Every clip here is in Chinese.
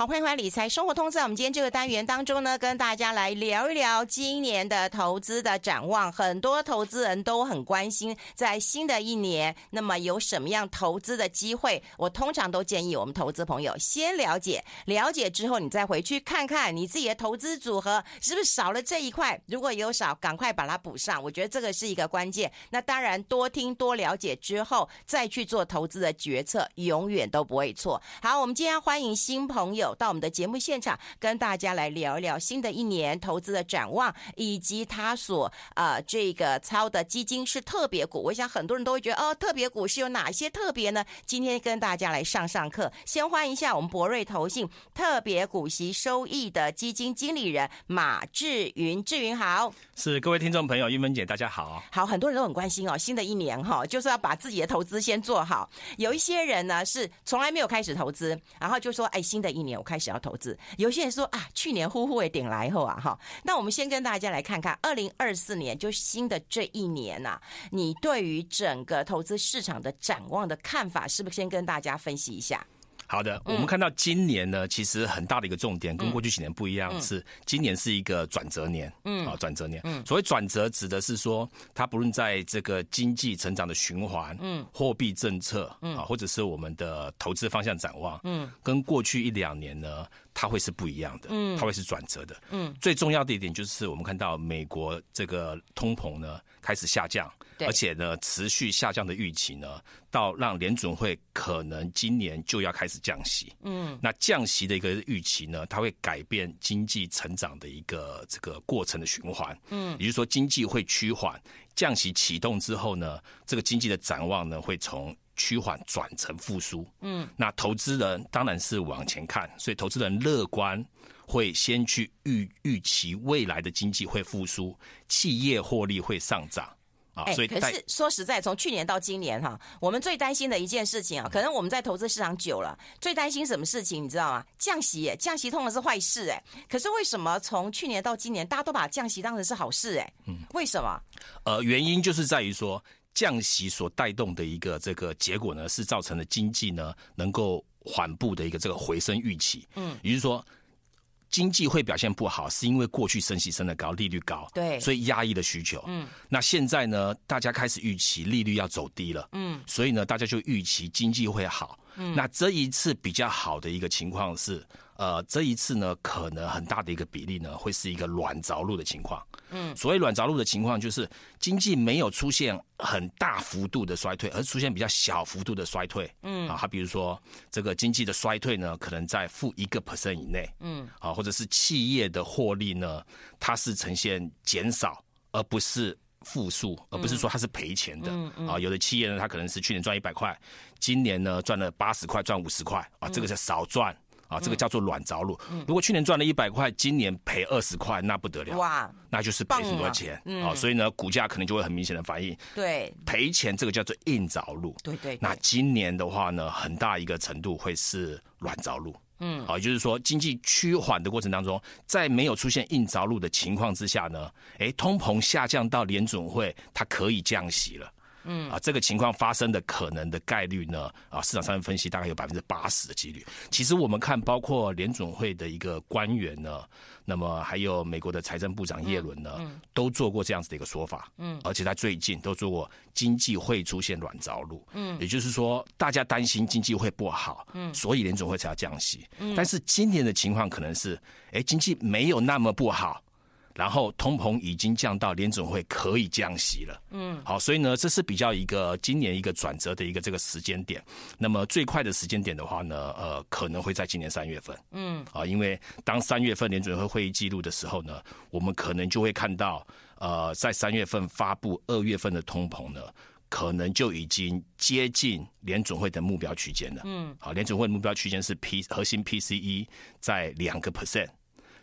好，欢迎回来理财生活通，在我们今天这个单元当中呢，跟大家来聊一聊今年的投资的展望。很多投资人都很关心，在新的一年，那么有什么样投资的机会？我通常都建议我们投资朋友先了解，了解之后你再回去看看你自己的投资组合是不是少了这一块。如果有少，赶快把它补上。我觉得这个是一个关键。那当然，多听多了解之后再去做投资的决策，永远都不会错。好，我们今天欢迎新朋友。到我们的节目现场，跟大家来聊一聊新的一年投资的展望，以及他所呃这个操的基金是特别股。我想很多人都会觉得哦，特别股是有哪些特别呢？今天跟大家来上上课。先欢迎一下我们博瑞投信特别股息收益的基金经理人马志云，志云好，是各位听众朋友，玉芬姐大家好。好，很多人都很关心哦，新的一年哈，就是要把自己的投资先做好。有一些人呢是从来没有开始投资，然后就说哎，新的一年。我开始要投资，有些人说啊，去年呼呼也顶来后啊，哈，那我们先跟大家来看看二零二四年，就新的这一年呐、啊，你对于整个投资市场的展望的看法，是不是先跟大家分析一下？好的，我们看到今年呢，其实很大的一个重点跟过去几年不一样，是今年是一个转折年，嗯，啊，转折年，嗯，所谓转折指的是说，它不论在这个经济成长的循环，嗯，货币政策，嗯，啊，或者是我们的投资方向展望，嗯，跟过去一两年呢，它会是不一样的，嗯，它会是转折的，嗯，最重要的一点就是我们看到美国这个通膨呢开始下降。而且呢，持续下降的预期呢，到让联准会可能今年就要开始降息。嗯，那降息的一个预期呢，它会改变经济成长的一个这个过程的循环。嗯，也就是说，经济会趋缓，降息启动之后呢，这个经济的展望呢，会从趋缓转成复苏。嗯，那投资人当然是往前看，所以投资人乐观，会先去预预期未来的经济会复苏，企业获利会上涨。哎，可是说实在，从去年到今年哈，我们最担心的一件事情啊，可能我们在投资市场久了，最担心什么事情，你知道吗？降息，降息通常是坏事，哎，可是为什么从去年到今年，大家都把降息当成是好事，哎，嗯，为什么？呃，原因就是在于说，降息所带动的一个这个结果呢，是造成了经济呢能够缓步的一个这个回升预期，嗯，也就是说。经济会表现不好，是因为过去升息升得高，利率高，对，所以压抑了需求。嗯，那现在呢，大家开始预期利率要走低了，嗯，所以呢，大家就预期经济会好。嗯，那这一次比较好的一个情况是。呃，这一次呢，可能很大的一个比例呢，会是一个软着陆的情况。嗯，所谓软着陆的情况，就是经济没有出现很大幅度的衰退，而出现比较小幅度的衰退。嗯，啊，它比如说这个经济的衰退呢，可能在负一个 percent 以内。嗯，啊，或者是企业的获利呢，它是呈现减少，而不是负数，而不是说它是赔钱的。嗯嗯。啊，有的企业呢，它可能是去年赚一百块，今年呢赚了八十块，赚五十块。啊，这个叫少赚。啊，这个叫做软着陆。如果去年赚了一百块，今年赔二十块，那不得了。哇，那就是赔很多钱。啊，所以呢，股价可能就会很明显的反应。对，赔钱这个叫做硬着陆。对对。那今年的话呢，很大一个程度会是软着陆。嗯，好，也就是说，经济趋缓的过程当中，在没有出现硬着陆的情况之下呢，哎，通膨下降到联准会它可以降息了。嗯啊，这个情况发生的可能的概率呢，啊，市场上面分析大概有百分之八十的几率。其实我们看，包括联准会的一个官员呢，那么还有美国的财政部长耶伦呢，嗯嗯、都做过这样子的一个说法。嗯，而且他最近都做过经济会出现软着陆。嗯，也就是说，大家担心经济会不好，嗯，所以联准会才要降息。嗯，但是今年的情况可能是，哎，经济没有那么不好。然后通膨已经降到联准会可以降息了，嗯，好，所以呢，这是比较一个今年一个转折的一个这个时间点。那么最快的时间点的话呢，呃，可能会在今年三月份，嗯，啊，因为当三月份联准会会议记录的时候呢，我们可能就会看到，呃，在三月份发布二月份的通膨呢，可能就已经接近联准会的目标区间了，嗯，好，联准会的目标区间是 P 核心 PCE 在两个 percent，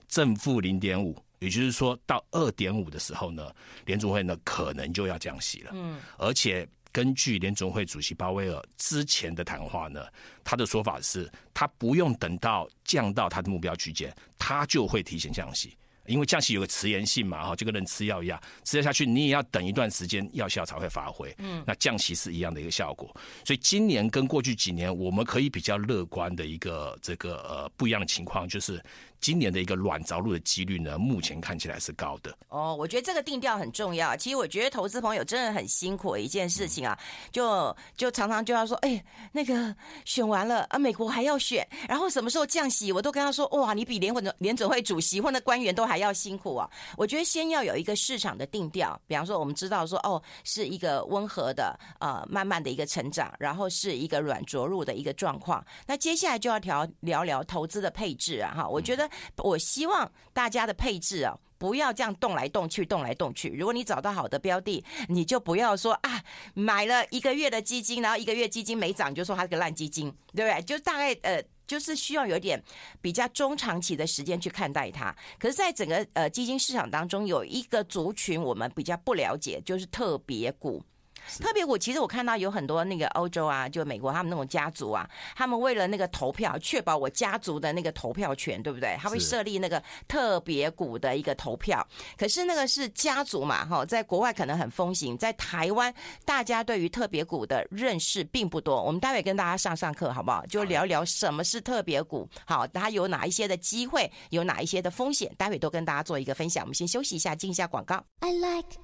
正负零点五。也就是说到二点五的时候呢，联总会呢可能就要降息了。嗯，而且根据联总会主席鲍威尔之前的谈话呢，他的说法是，他不用等到降到他的目标区间，他就会提前降息。因为降息有个迟延性嘛，哈，就跟人吃药一样，吃药下去你也要等一段时间，药效才会发挥。嗯，那降息是一样的一个效果。所以今年跟过去几年，我们可以比较乐观的一个这个呃不一样的情况就是。今年的一个软着陆的几率呢，目前看起来是高的。哦，我觉得这个定调很重要。其实我觉得投资朋友真的很辛苦一件事情啊，就就常常就要说，哎，那个选完了啊，美国还要选，然后什么时候降息，我都跟他说，哇，你比联准联准会主席或那官员都还要辛苦啊。我觉得先要有一个市场的定调，比方说我们知道说，哦，是一个温和的呃慢慢的一个成长，然后是一个软着陆的一个状况。那接下来就要调聊聊投资的配置啊，哈，我觉得。我希望大家的配置啊，不要这样动来动去，动来动去。如果你找到好的标的，你就不要说啊，买了一个月的基金，然后一个月基金没涨，就说它是个烂基金，对不对？就大概呃，就是需要有点比较中长期的时间去看待它。可是，在整个呃基金市场当中，有一个族群我们比较不了解，就是特别股。特别股，其实我看到有很多那个欧洲啊，就美国他们那种家族啊，他们为了那个投票，确保我家族的那个投票权，对不对？他会设立那个特别股的一个投票。可是那个是家族嘛，哈，在国外可能很风行，在台湾大家对于特别股的认识并不多。我们待会跟大家上上课，好不好？就聊聊什么是特别股，好，它有哪一些的机会，有哪一些的风险，待会都跟大家做一个分享。我们先休息一下，进一下广告。I like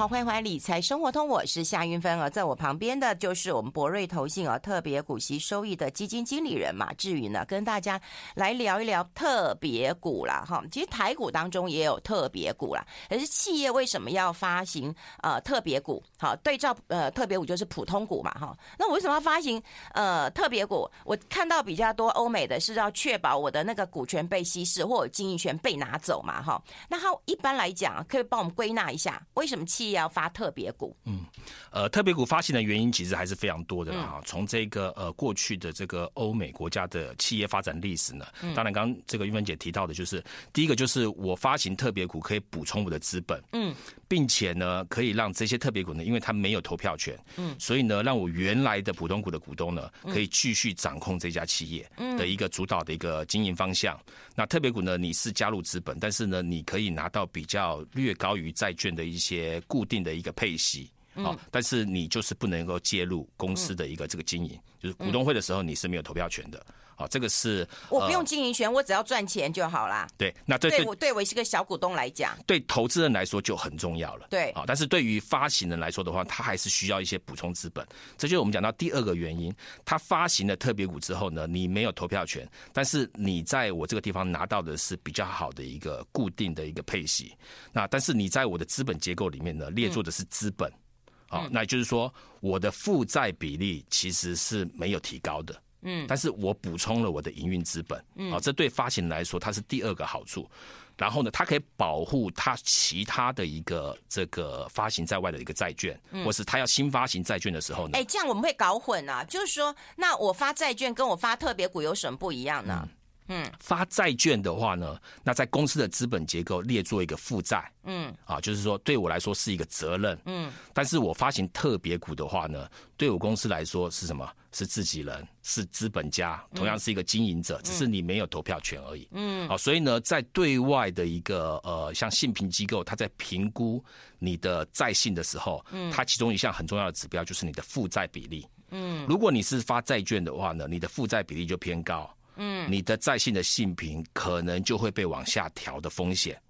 好，欢迎回来理财生活通，我是夏云芬啊，在我旁边的就是我们博瑞投信啊特别股息收益的基金经理人马志云呢，跟大家来聊一聊特别股啦。哈。其实台股当中也有特别股啦，可是企业为什么要发行呃特别股？好，对照呃特别股就是普通股嘛哈。那我为什么要发行呃特别股？我看到比较多欧美的是要确保我的那个股权被稀释或者经营权被拿走嘛哈。那它一般来讲，可以帮我们归纳一下为什么企业要发特别股，嗯，呃，特别股发行的原因其实还是非常多的啊。从、嗯、这个呃过去的这个欧美国家的企业发展历史呢，嗯、当然刚刚这个玉芬姐提到的就是第一个就是我发行特别股可以补充我的资本，嗯，并且呢可以让这些特别股呢，因为它没有投票权，嗯，所以呢让我原来的普通股的股东呢可以继续掌控这家企业的一个主导的一个经营方向。嗯、那特别股呢，你是加入资本，但是呢你可以拿到比较略高于债券的一些固定的一个配息，好，但是你就是不能够介入公司的一个这个经营，就是股东会的时候你是没有投票权的，好，这个是我不用经营权，我只要赚钱就好啦。对，那对对我对我是个小股东来讲，对投资人来说就很重要了。对，啊，但是对于发行人来说的话，他还是需要一些补充资本。这就是我们讲到第二个原因，他发行了特别股之后呢，你没有投票权，但是你在我这个地方拿到的是比较好的一个固定的一个配息。那但是你在我的资本结构里面呢，列作的是资本。好，那也就是说，我的负债比例其实是没有提高的，嗯，但是我补充了我的营运资本，嗯，啊，这对发行人来说，它是第二个好处。然后呢，它可以保护它其他的一个这个发行在外的一个债券，或是它要新发行债券的时候呢，哎，这样我们会搞混啊，就是说，那我发债券跟我发特别股有什么不一样呢？嗯，发债券的话呢，那在公司的资本结构列作一个负债，嗯，啊，就是说对我来说是一个责任，嗯，但是我发行特别股的话呢，对我公司来说是什么？是自己人，是资本家，同样是一个经营者，只是你没有投票权而已，嗯，啊，所以呢，在对外的一个呃，像信评机构，他在评估你的债信的时候，嗯，它其中一项很重要的指标就是你的负债比例，嗯，如果你是发债券的话呢，你的负债比例就偏高。嗯，你的债信的信评可能就会被往下调的风险。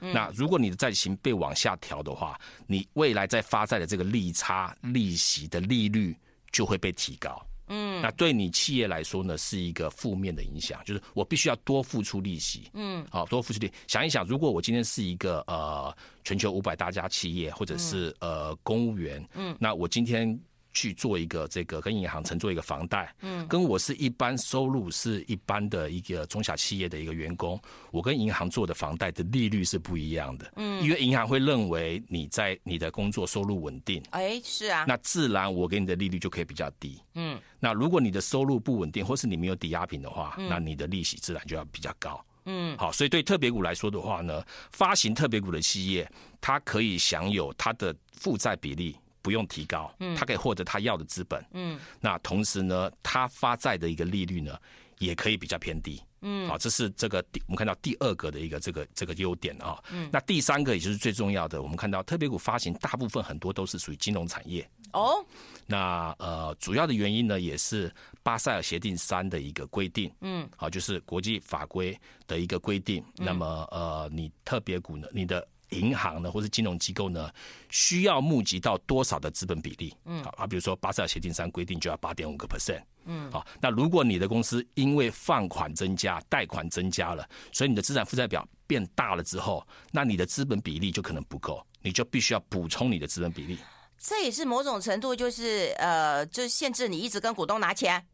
嗯，那如果你的债型被往下调的话，你未来在发债的这个利差利息的利率就会被提高。嗯，那对你企业来说呢，是一个负面的影响，就是我必须要多付出利息。嗯，好，多付出利。想一想，如果我今天是一个呃全球五百大家企业，或者是呃公务员，嗯，那我今天。去做一个这个跟银行承做一个房贷，嗯，跟我是一般收入是一般的一个中小企业的一个员工，我跟银行做的房贷的利率是不一样的，嗯，因为银行会认为你在你的工作收入稳定，哎，是啊，那自然我给你的利率就可以比较低，嗯，那如果你的收入不稳定，或是你没有抵押品的话，那你的利息自然就要比较高，嗯，好，所以对特别股来说的话呢，发行特别股的企业，它可以享有它的负债比例。不用提高，嗯他可以获得他要的资本。嗯，那同时呢，他发债的一个利率呢，也可以比较偏低。嗯，好，这是这个第我们看到第二个的一个这个这个优点啊。嗯，那第三个也就是最重要的，我们看到特别股发行大部分很多都是属于金融产业。哦，那呃主要的原因呢，也是巴塞尔协定三的一个规定。嗯，好，就是国际法规的一个规定。那么呃，你特别股呢，你的。银行呢，或是金融机构呢，需要募集到多少的资本比例？嗯，好，啊，比如说巴塞尔协定三规定就要八点五个 percent。嗯，好，那如果你的公司因为放款增加、贷款增加了，所以你的资产负债表变大了之后，那你的资本比例就可能不够，你就必须要补充你的资本比例。这也是某种程度就是呃，就是限制你一直跟股东拿钱，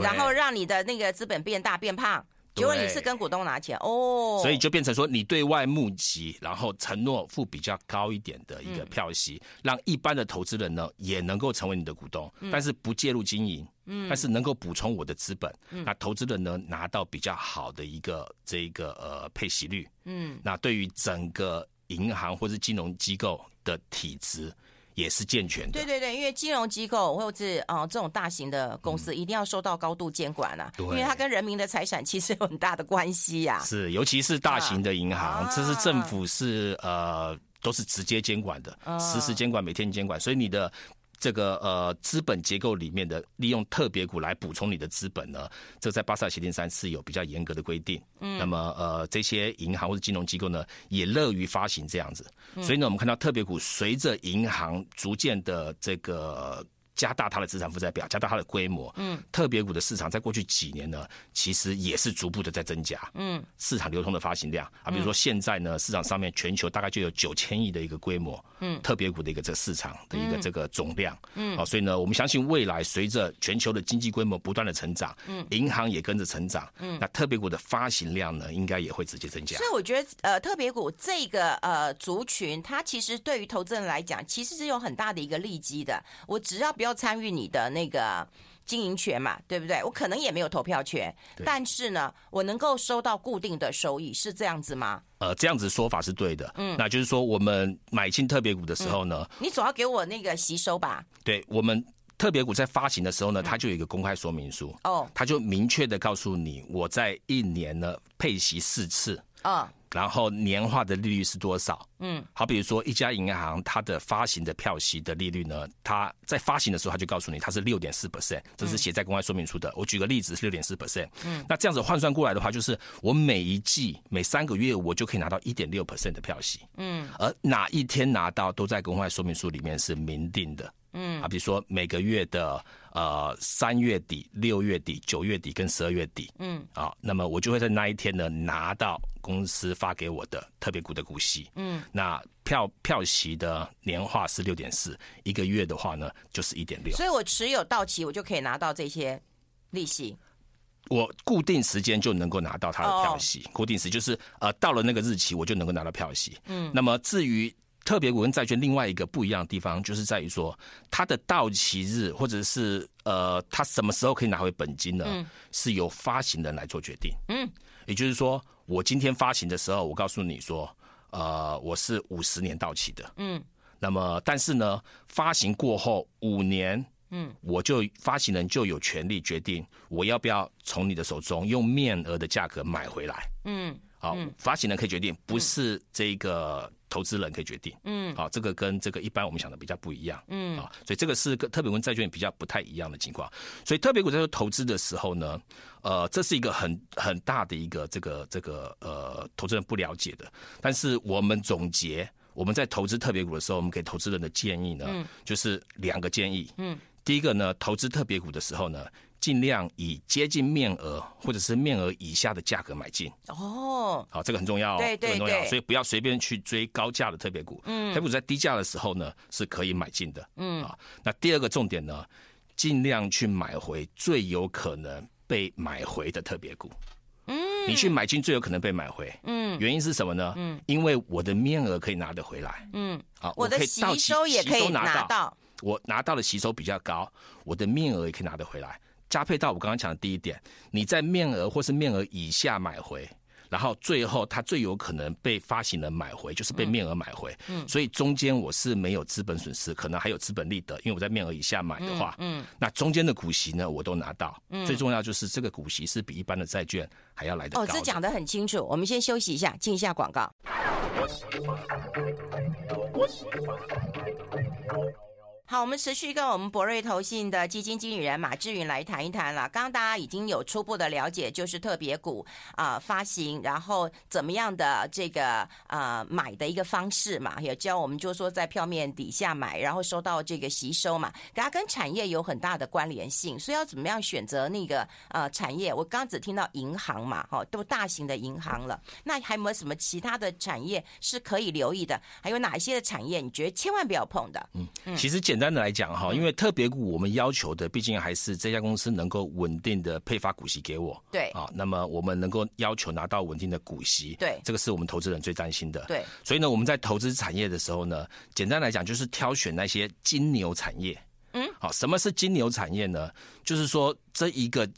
然后让你的那个资本变大变胖。结果你是跟股东拿钱哦，所以就变成说你对外募集，然后承诺付比较高一点的一个票息，嗯、让一般的投资人呢也能够成为你的股东，嗯、但是不介入经营，嗯，但是能够补充我的资本，嗯，那投资人呢拿到比较好的一个这一个呃配息率，嗯，那对于整个银行或是金融机构的体质。也是健全的。对对对，因为金融机构或者是啊、呃、这种大型的公司，一定要受到高度监管啊，嗯、因为它跟人民的财产其实有很大的关系呀、啊。是，尤其是大型的银行，啊、这是政府是呃都是直接监管的，啊、实时监管，每天监管，所以你的。这个呃资本结构里面的利用特别股来补充你的资本呢，这在巴塞尔协定三是有比较严格的规定。嗯，那么呃这些银行或者金融机构呢，也乐于发行这样子。所以呢，我们看到特别股随着银行逐渐的这个。加大它的资产负债表，加大它的规模。嗯，特别股的市场在过去几年呢，其实也是逐步的在增加。嗯，市场流通的发行量啊，比如说现在呢，市场上面全球大概就有九千亿的一个规模。嗯，特别股的一个这个市场的一个这个总量。嗯，好，所以呢，我们相信未来随着全球的经济规模不断的成长，嗯，银行也跟着成长。嗯，那特别股的发行量呢，应该也会直接增加。所以我觉得，呃，特别股这个呃族群，它其实对于投资人来讲，其实是有很大的一个利基的。我只要。不要参与你的那个经营权嘛，对不对？我可能也没有投票权，但是呢，我能够收到固定的收益，是这样子吗？呃，这样子说法是对的。嗯，那就是说，我们买进特别股的时候呢，嗯、你总要给我那个吸收吧？对，我们特别股在发行的时候呢，它就有一个公开说明书。哦，它就明确的告诉你，我在一年呢配息四次。哦。然后年化的利率是多少？嗯，好，比如说一家银行，它的发行的票息的利率呢，它在发行的时候，它就告诉你它是六点四 percent，这是写在公开说明书的。嗯、我举个例子是六点四 percent，嗯，那这样子换算过来的话，就是我每一季每三个月我就可以拿到一点六 percent 的票息，嗯，而哪一天拿到都在公开说明书里面是明定的，嗯，啊，比如说每个月的。呃，三月底、六月底、九月底跟十二月底，嗯，啊，那么我就会在那一天呢拿到公司发给我的特别股的股息，嗯，那票票息的年化是六点四，一个月的话呢就是一点六，所以我持有到期，我就可以拿到这些利息。我固定时间就能够拿到他的票息，哦、固定时就是呃到了那个日期我就能够拿到票息，嗯，那么至于。特别股跟债券另外一个不一样的地方，就是在于说它的到期日，或者是呃，它什么时候可以拿回本金呢？嗯、是由发行人来做决定。嗯，也就是说，我今天发行的时候，我告诉你说，呃，我是五十年到期的。嗯，那么但是呢，发行过后五年，嗯，我就发行人就有权利决定我要不要从你的手中用面额的价格买回来。嗯，好，发行人可以决定，不是这个。投资人可以决定，嗯，好，这个跟这个一般我们想的比较不一样，嗯，啊，所以这个是跟特别股债券比较不太一样的情况。所以特别股在做投资的时候呢，呃，这是一个很很大的一个这个这个呃投资人不了解的。但是我们总结我们在投资特别股的时候，我们给投资人的建议呢，嗯，就是两个建议，嗯，第一个呢，投资特别股的时候呢。尽量以接近面额或者是面额以下的价格买进哦，好，这个很重要，对对对，很重要，所以不要随便去追高价的特别股。嗯，特别股在低价的时候呢，是可以买进的。嗯，啊，那第二个重点呢，尽量去买回最有可能被买回的特别股。嗯，你去买进最有可能被买回。嗯，原因是什么呢？嗯，因为我的面额可以拿得回来。嗯，好，我的吸收也可以拿到，我拿到的吸收比较高，我的面额也可以拿得回来。加配到我刚刚讲的第一点，你在面额或是面额以下买回，然后最后它最有可能被发行人买回，就是被面额买回。嗯，所以中间我是没有资本损失，可能还有资本利得，因为我在面额以下买的话，嗯，那中间的股息呢，我都拿到。嗯，最重要就是这个股息是比一般的债券还要来得高。哦，这讲得很清楚。我们先休息一下，进一下广告。好，我们持续跟我们博瑞投信的基金经理人马志云来谈一谈了。刚刚大家已经有初步的了解，就是特别股啊、呃、发行，然后怎么样的这个啊、呃、买的一个方式嘛，也教我们就说在票面底下买，然后收到这个吸收嘛，它跟产业有很大的关联性，所以要怎么样选择那个呃产业？我刚刚只听到银行嘛，哈，都大型的银行了，那还有没有什么其他的产业是可以留意的？还有哪一些的产业你觉得千万不要碰的？嗯，其实简单。简单的来讲哈，因为特别股我们要求的毕竟还是这家公司能够稳定的配发股息给我。对啊，那么我们能够要求拿到稳定的股息。对，这个是我们投资人最担心的。对，所以呢，我们在投资产业的时候呢，简单来讲就是挑选那些金牛产业。嗯，好，什么是金牛产业呢？就是说这一个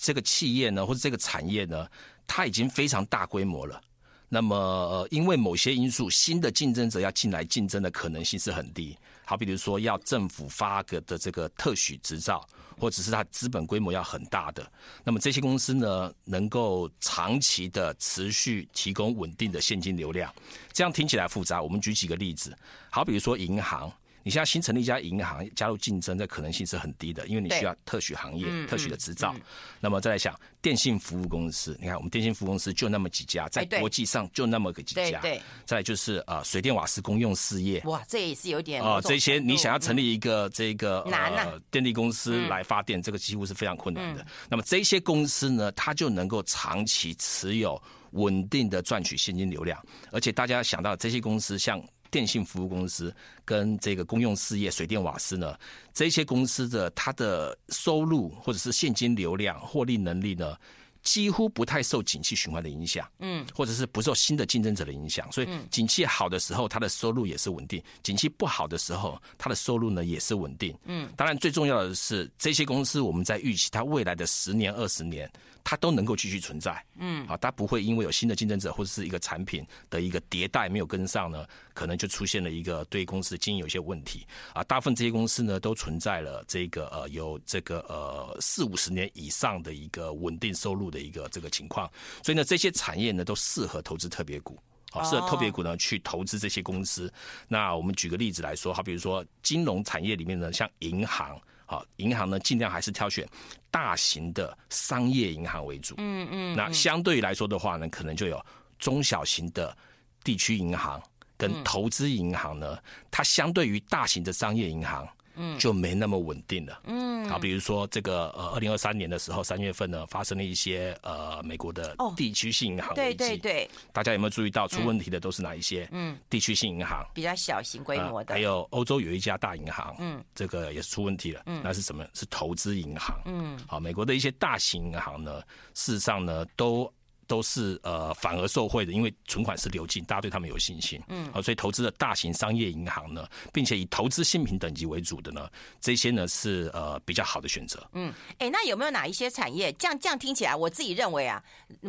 这个企业呢，或者这个产业呢，它已经非常大规模了。那么，呃，因为某些因素，新的竞争者要进来竞争的可能性是很低。好，比如说要政府发个的这个特许执照，或者是它资本规模要很大的，那么这些公司呢，能够长期的持续提供稳定的现金流量。这样听起来复杂，我们举几个例子。好，比如说银行。你现在新成立一家银行，加入竞争，这可能性是很低的，因为你需要特许行业、特许的执照。那么再来想电信服务公司，你看我们电信服务公司就那么几家，在国际上就那么个几家。对，再来就是呃水电瓦斯公用事业。哇，这也是有点啊，这些你想要成立一个这个呃电力公司来发电，这个几乎是非常困难的。那么这些公司呢，它就能够长期持有稳定的赚取现金流量，而且大家想到这些公司像。电信服务公司跟这个公用事业、水电瓦斯呢，这些公司的它的收入或者是现金流量、获利能力呢，几乎不太受景气循环的影响，嗯，或者是不受新的竞争者的影响，所以景气好的时候，它的收入也是稳定；景气不好的时候，它的收入呢也是稳定。嗯，当然最重要的是，这些公司我们在预期它未来的十年、二十年。它都能够继续存在，嗯，啊，它不会因为有新的竞争者或者是一个产品的一个迭代没有跟上呢，可能就出现了一个对公司的经营有一些问题啊。大部分这些公司呢，都存在了这个呃有这个呃四五十年以上的一个稳定收入的一个这个情况，所以呢，这些产业呢都适合投资特别股，好，适合特别股呢去投资这些公司。那我们举个例子来说，好，比如说金融产业里面呢，像银行。好，银行呢，尽量还是挑选大型的商业银行为主。嗯嗯。那相对于来说的话呢，可能就有中小型的地区银行跟投资银行呢，它相对于大型的商业银行。嗯，就没那么稳定了。嗯，好，比如说这个呃，二零二三年的时候，三月份呢，发生了一些呃，美国的地区性银行危机。对对对，大家有没有注意到出问题的都是哪一些？嗯，地区性银行比较小型规模的，还有欧洲有一家大银行，嗯，这个也是出问题了。嗯，那是什么？是投资银行。嗯，好，美国的一些大型银行呢，事实上呢都。都是呃反而受惠的，因为存款是流进，大家对他们有信心。嗯，好，所以投资的大型商业银行呢，并且以投资新品等级为主的呢，这些呢是呃比较好的选择。嗯，哎、欸，那有没有哪一些产业？这样这样听起来，我自己认为啊，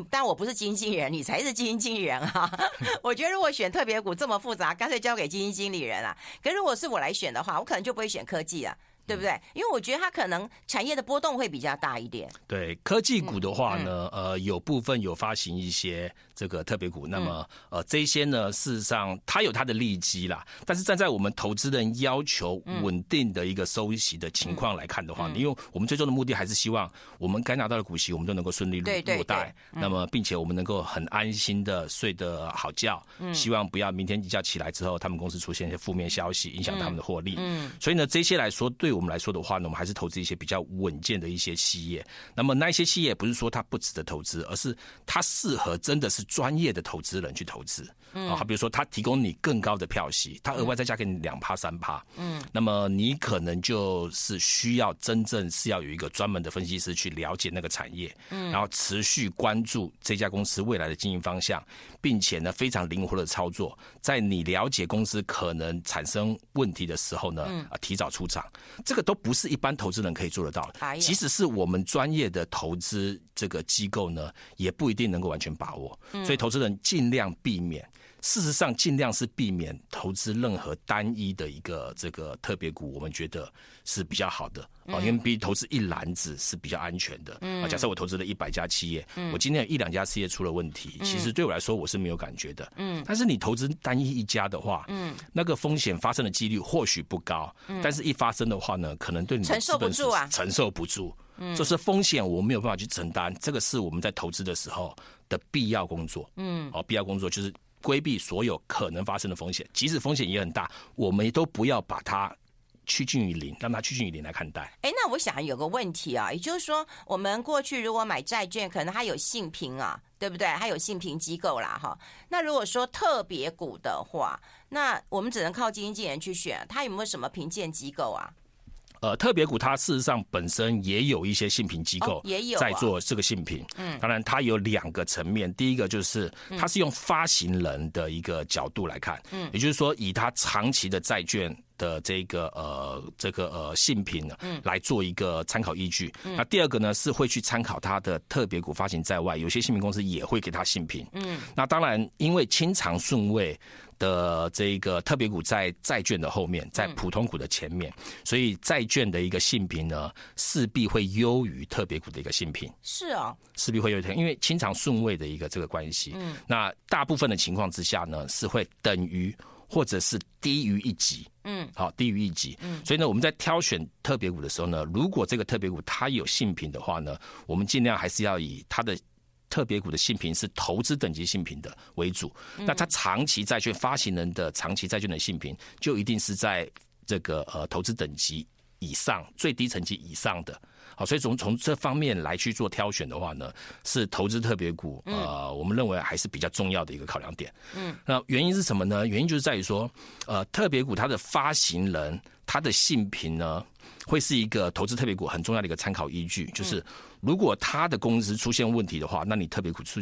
但我不是基金经理人，你才是基金经理人啊。我觉得如果选特别股这么复杂，干脆交给基金经理人啊。可如果是我来选的话，我可能就不会选科技啊。对不对？因为我觉得它可能产业的波动会比较大一点。对科技股的话呢，呃，有部分有发行一些这个特别股。嗯、那么，呃，这些呢，事实上它有它的利基啦。但是站在我们投资人要求稳定的一个收息的情况来看的话，因为我们最终的目的还是希望我们该拿到的股息我们都能够顺利落落袋。嗯、那么，并且我们能够很安心的睡得好觉。嗯、希望不要明天一觉起来之后，他们公司出现一些负面消息，影响他们的获利。所以呢，这些来说对我。我们来说的话呢，我们还是投资一些比较稳健的一些企业。那么那些企业不是说它不值得投资，而是它适合真的是专业的投资人去投资。嗯，好，比如说他提供你更高的票息，他额外再加给你两趴三趴。嗯，那么你可能就是需要真正是要有一个专门的分析师去了解那个产业，嗯，然后持续关注这家公司未来的经营方向，并且呢非常灵活的操作，在你了解公司可能产生问题的时候呢，啊提早出场。这个都不是一般投资人可以做得到的，即使是我们专业的投资这个机构呢，也不一定能够完全把握。所以投资人尽量避免。事实上，尽量是避免投资任何单一的一个这个特别股，我们觉得是比较好的啊，因为比投资一篮子是比较安全的啊。假设我投资了一百家企业，我今天有一两家企业出了问题，其实对我来说我是没有感觉的。嗯，但是你投资单一一家的话，嗯，那个风险发生的几率或许不高，但是一发生的话呢，可能对你承受不住啊，承受不住。嗯，就是风险我没有办法去承担，这个是我们在投资的时候的必要工作。嗯，哦，必要工作就是。规避所有可能发生的风险，即使风险也很大，我们都不要把它趋近于零，让它趋近于零来看待。哎，那我想有个问题啊，也就是说，我们过去如果买债券，可能它有信评啊，对不对？它有信评机构啦，哈。那如果说特别股的话，那我们只能靠经纪人去选，它有没有什么评鉴机构啊？呃，特别股它事实上本身也有一些信评机构也有在做这个信评。嗯，当然它有两个层面，第一个就是它是用发行人的一个角度来看，嗯，也就是说以它长期的债券的这个呃这个呃信评来做一个参考依据。那第二个呢是会去参考它的特别股发行在外，有些信评公司也会给它信评。嗯，那当然因为清偿顺位。的这一个特别股在债券的后面，在普通股的前面，嗯、所以债券的一个信评呢，势必会优于特别股的一个信评。是啊、哦，势必会优于，因为清偿顺位的一个这个关系。嗯，那大部分的情况之下呢，是会等于或者是低于一级。嗯，好，低于一级。嗯，所以呢，我们在挑选特别股的时候呢，如果这个特别股它有性评的话呢，我们尽量还是要以它的。特别股的信评是投资等级信评的为主，那它长期债券发行人的长期债券的信评就一定是在这个呃投资等级以上，最低层级以上的。好，所以从从这方面来去做挑选的话呢，是投资特别股呃，我们认为还是比较重要的一个考量点。嗯，那原因是什么呢？原因就是在于说，呃，特别股它的发行人它的信评呢，会是一个投资特别股很重要的一个参考依据，就是。如果他的公司出现问题的话，那你特别股出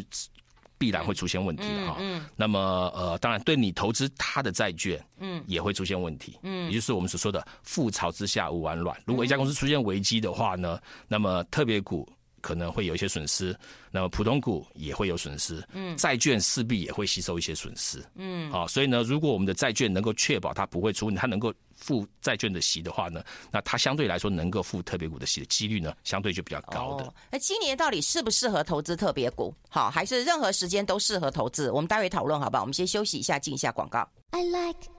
必然会出现问题的哈。嗯，那么呃，当然对你投资他的债券，嗯，也会出现问题。嗯，也就是我们所说的“覆巢之下无完卵”。如果一家公司出现危机的话呢，那么特别股可能会有一些损失，那么普通股也会有损失。嗯，债券势必也会吸收一些损失。嗯，好，所以呢，如果我们的债券能够确保它不会出问题，它能够。付债券的息的话呢，那它相对来说能够付特别股的息的几率呢，相对就比较高的。那、哦、今年到底适不适合投资特别股？好，还是任何时间都适合投资？我们待会讨论好不好？我们先休息一下，进一下广告。I like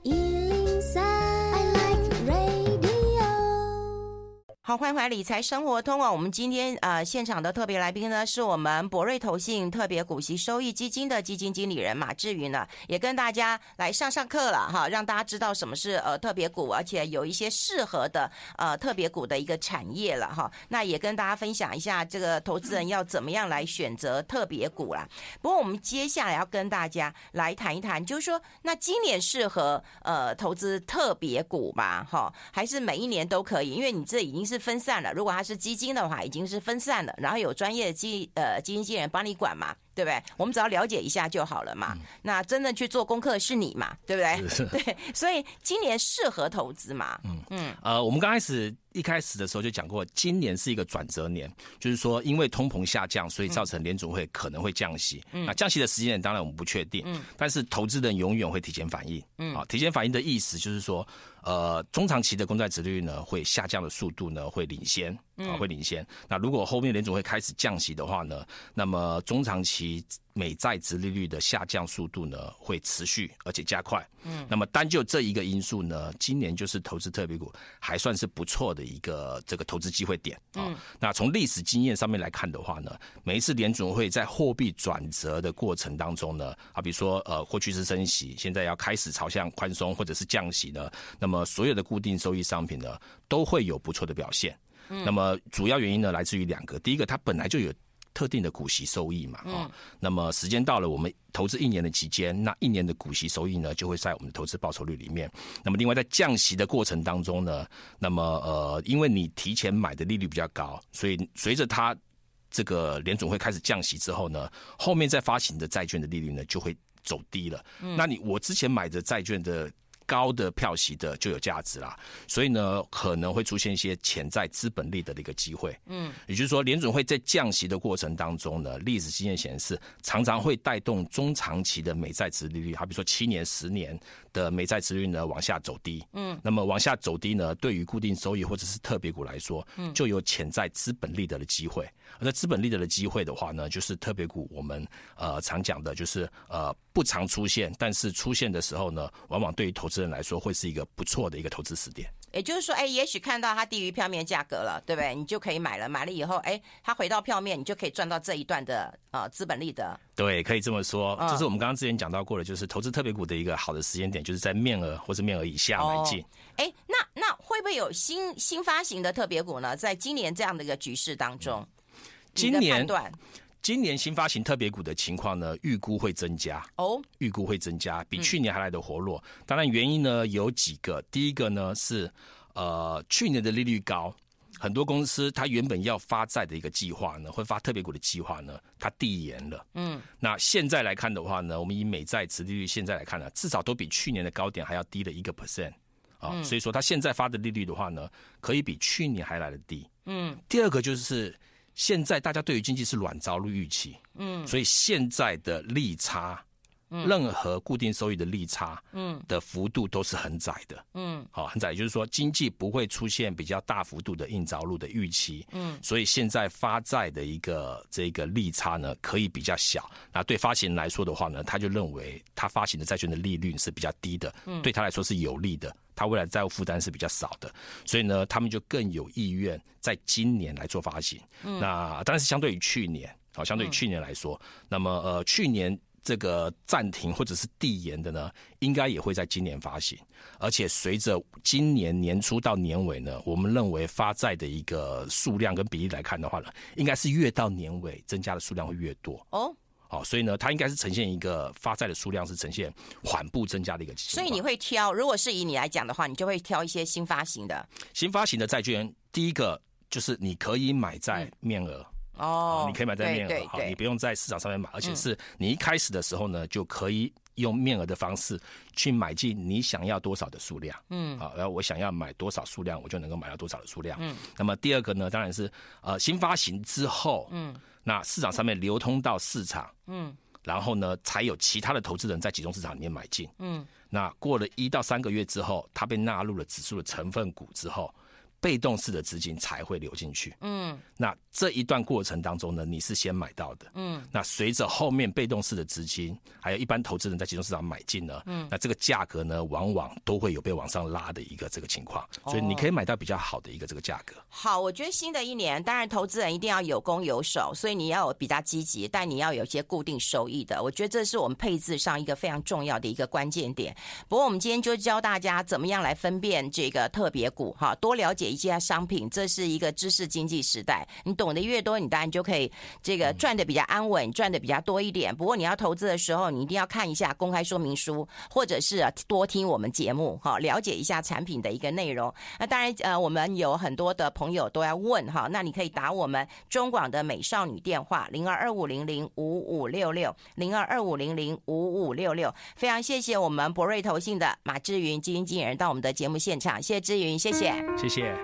好，欢迎回来理财生活通啊！我们今天呃现场的特别来宾呢，是我们博瑞投信特别股息收益基金的基金经理人马志云呢，也跟大家来上上课了哈，让大家知道什么是呃特别股，而且有一些适合的呃特别股的一个产业了哈。那也跟大家分享一下这个投资人要怎么样来选择特别股啦。不过我们接下来要跟大家来谈一谈，就是说那今年适合呃投资特别股吧？哈，还是每一年都可以？因为你这已经是。分散了，如果它是基金的话，已经是分散了，然后有专业的基呃基金经理人帮你管嘛，对不对？我们只要了解一下就好了嘛。嗯、那真的去做功课是你嘛，对不对？对，所以今年适合投资嘛。嗯嗯，呃，我们刚开始。一开始的时候就讲过，今年是一个转折年，就是说因为通膨下降，所以造成联总会可能会降息。嗯，那降息的时间点当然我们不确定。嗯，但是投资人永远会提前反应。嗯，啊，提前反应的意思就是说，呃，中长期的公债值率呢会下降的速度呢会领先，啊，会领先。那如果后面联总会开始降息的话呢，那么中长期美债殖利率的下降速度呢会持续而且加快。嗯，那么单就这一个因素呢，今年就是投资特别股还算是不错的。一个这个投资机会点啊，嗯、那从历史经验上面来看的话呢，每一次联总会在货币转折的过程当中呢，啊，比如说呃过去是升息，现在要开始朝向宽松或者是降息呢，那么所有的固定收益商品呢都会有不错的表现。嗯、那么主要原因呢来自于两个，第一个它本来就有。特定的股息收益嘛，啊，那么时间到了，我们投资一年的期间，那一年的股息收益呢，就会在我们的投资报酬率里面。那么另外在降息的过程当中呢，那么呃，因为你提前买的利率比较高，所以随着它这个联总会开始降息之后呢，后面再发行的债券的利率呢就会走低了。那你我之前买的债券的高的票息的就有价值啦。所以呢，可能会出现一些潜在资本利得的一个机会。嗯，也就是说，联准会在降息的过程当中呢，历史经验显示，常常会带动中长期的美债殖利率，好比说七年、十年的美债殖利率呢往下走低。嗯，那么往下走低呢，对于固定收益或者是特别股来说，嗯，就有潜在资本利得的机会。而在资本利得的机会的话呢，就是特别股我们呃常讲的，就是呃不常出现，但是出现的时候呢，往往对于投资人来说会是一个不错的一个投资时点。也就是说，哎，也许看到它低于票面价格了，对不对？你就可以买了，买了以后，哎，它回到票面，你就可以赚到这一段的呃资本利得。对，可以这么说，这、嗯、是我们刚刚之前讲到过的，就是投资特别股的一个好的时间点，就是在面额或者面额以下买进。哎、哦，那那会不会有新新发行的特别股呢？在今年这样的一个局势当中？嗯今年，今年新发行特别股的情况呢，预估会增加哦，预估会增加，比去年还来的活络。当然，原因呢有几个，第一个呢是呃去年的利率高，很多公司它原本要发债的一个计划呢，会发特别股的计划呢，它递延了。嗯，那现在来看的话呢，我们以美债持利率现在来看呢，至少都比去年的高点还要低了一个 percent 啊，所以说它现在发的利率的话呢，可以比去年还来的低。嗯，第二个就是。现在大家对于经济是软着陆预期，嗯，所以现在的利差，嗯，任何固定收益的利差，嗯，的幅度都是很窄的，嗯，好，很窄，也就是说经济不会出现比较大幅度的硬着陆的预期，嗯，所以现在发债的一个这个利差呢，可以比较小。那对发行人来说的话呢，他就认为他发行的债券的利率是比较低的，嗯，对他来说是有利的。他未来债务负担是比较少的，所以呢，他们就更有意愿在今年来做发行。嗯、那当然是相对于去年，好，相对于去年来说，嗯、那么呃，去年这个暂停或者是递延的呢，应该也会在今年发行。而且随着今年年初到年尾呢，我们认为发债的一个数量跟比例来看的话呢，应该是越到年尾增加的数量会越多。哦。好，所以呢，它应该是呈现一个发债的数量是呈现缓步增加的一个情况。所以你会挑，如果是以你来讲的话，你就会挑一些新发行的。新发行的债券，第一个就是你可以买在面额、嗯、哦，你可以买在面额，好，你不用在市场上面买，而且是你一开始的时候呢，就可以用面额的方式去买进你想要多少的数量。嗯，好，然后我想要买多少数量，我就能够买到多少的数量。嗯，那么第二个呢，当然是呃新发行之后，嗯。那市场上面流通到市场，嗯，然后呢，才有其他的投资人在集中市场里面买进，嗯，那过了一到三个月之后，它被纳入了指数的成分股之后。被动式的资金才会流进去，嗯，那这一段过程当中呢，你是先买到的，嗯，那随着后面被动式的资金，还有一般投资人在集中市场买进呢，嗯，那这个价格呢，往往都会有被往上拉的一个这个情况，所以你可以买到比较好的一个这个价格。好，我觉得新的一年，当然投资人一定要有攻有守，所以你要有比较积极，但你要有一些固定收益的，我觉得这是我们配置上一个非常重要的一个关键点。不过我们今天就教大家怎么样来分辨这个特别股，哈，多了解。一些商品，这是一个知识经济时代。你懂得越多，你当然就可以这个赚的比较安稳，赚的比较多一点。不过你要投资的时候，你一定要看一下公开说明书，或者是多听我们节目，哈，了解一下产品的一个内容。那当然，呃，我们有很多的朋友都要问，哈，那你可以打我们中广的美少女电话零二二五零零五五六六零二二五零零五五六六。非常谢谢我们博瑞投信的马志云基金经理人到我们的节目现场，谢谢志云，谢谢，谢谢。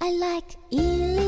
I like